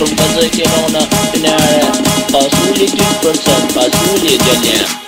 Je suis un peu de de la vie, je suis de la vie, je.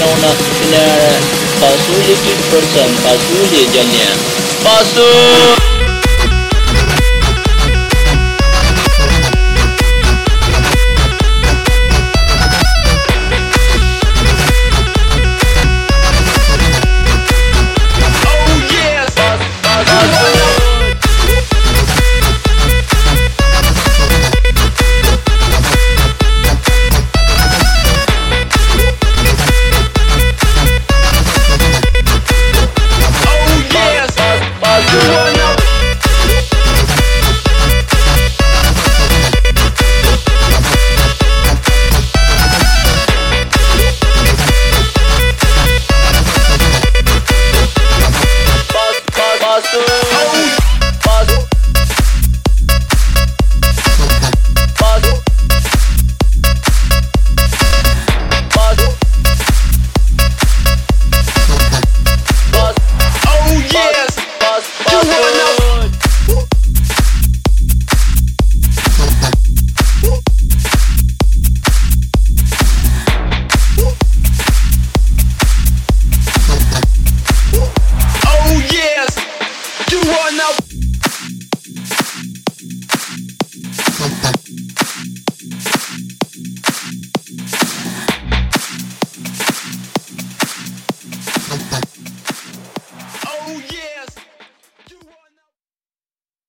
nona finale Pasuli 50% Pasuli jadinya Pasuli you are now.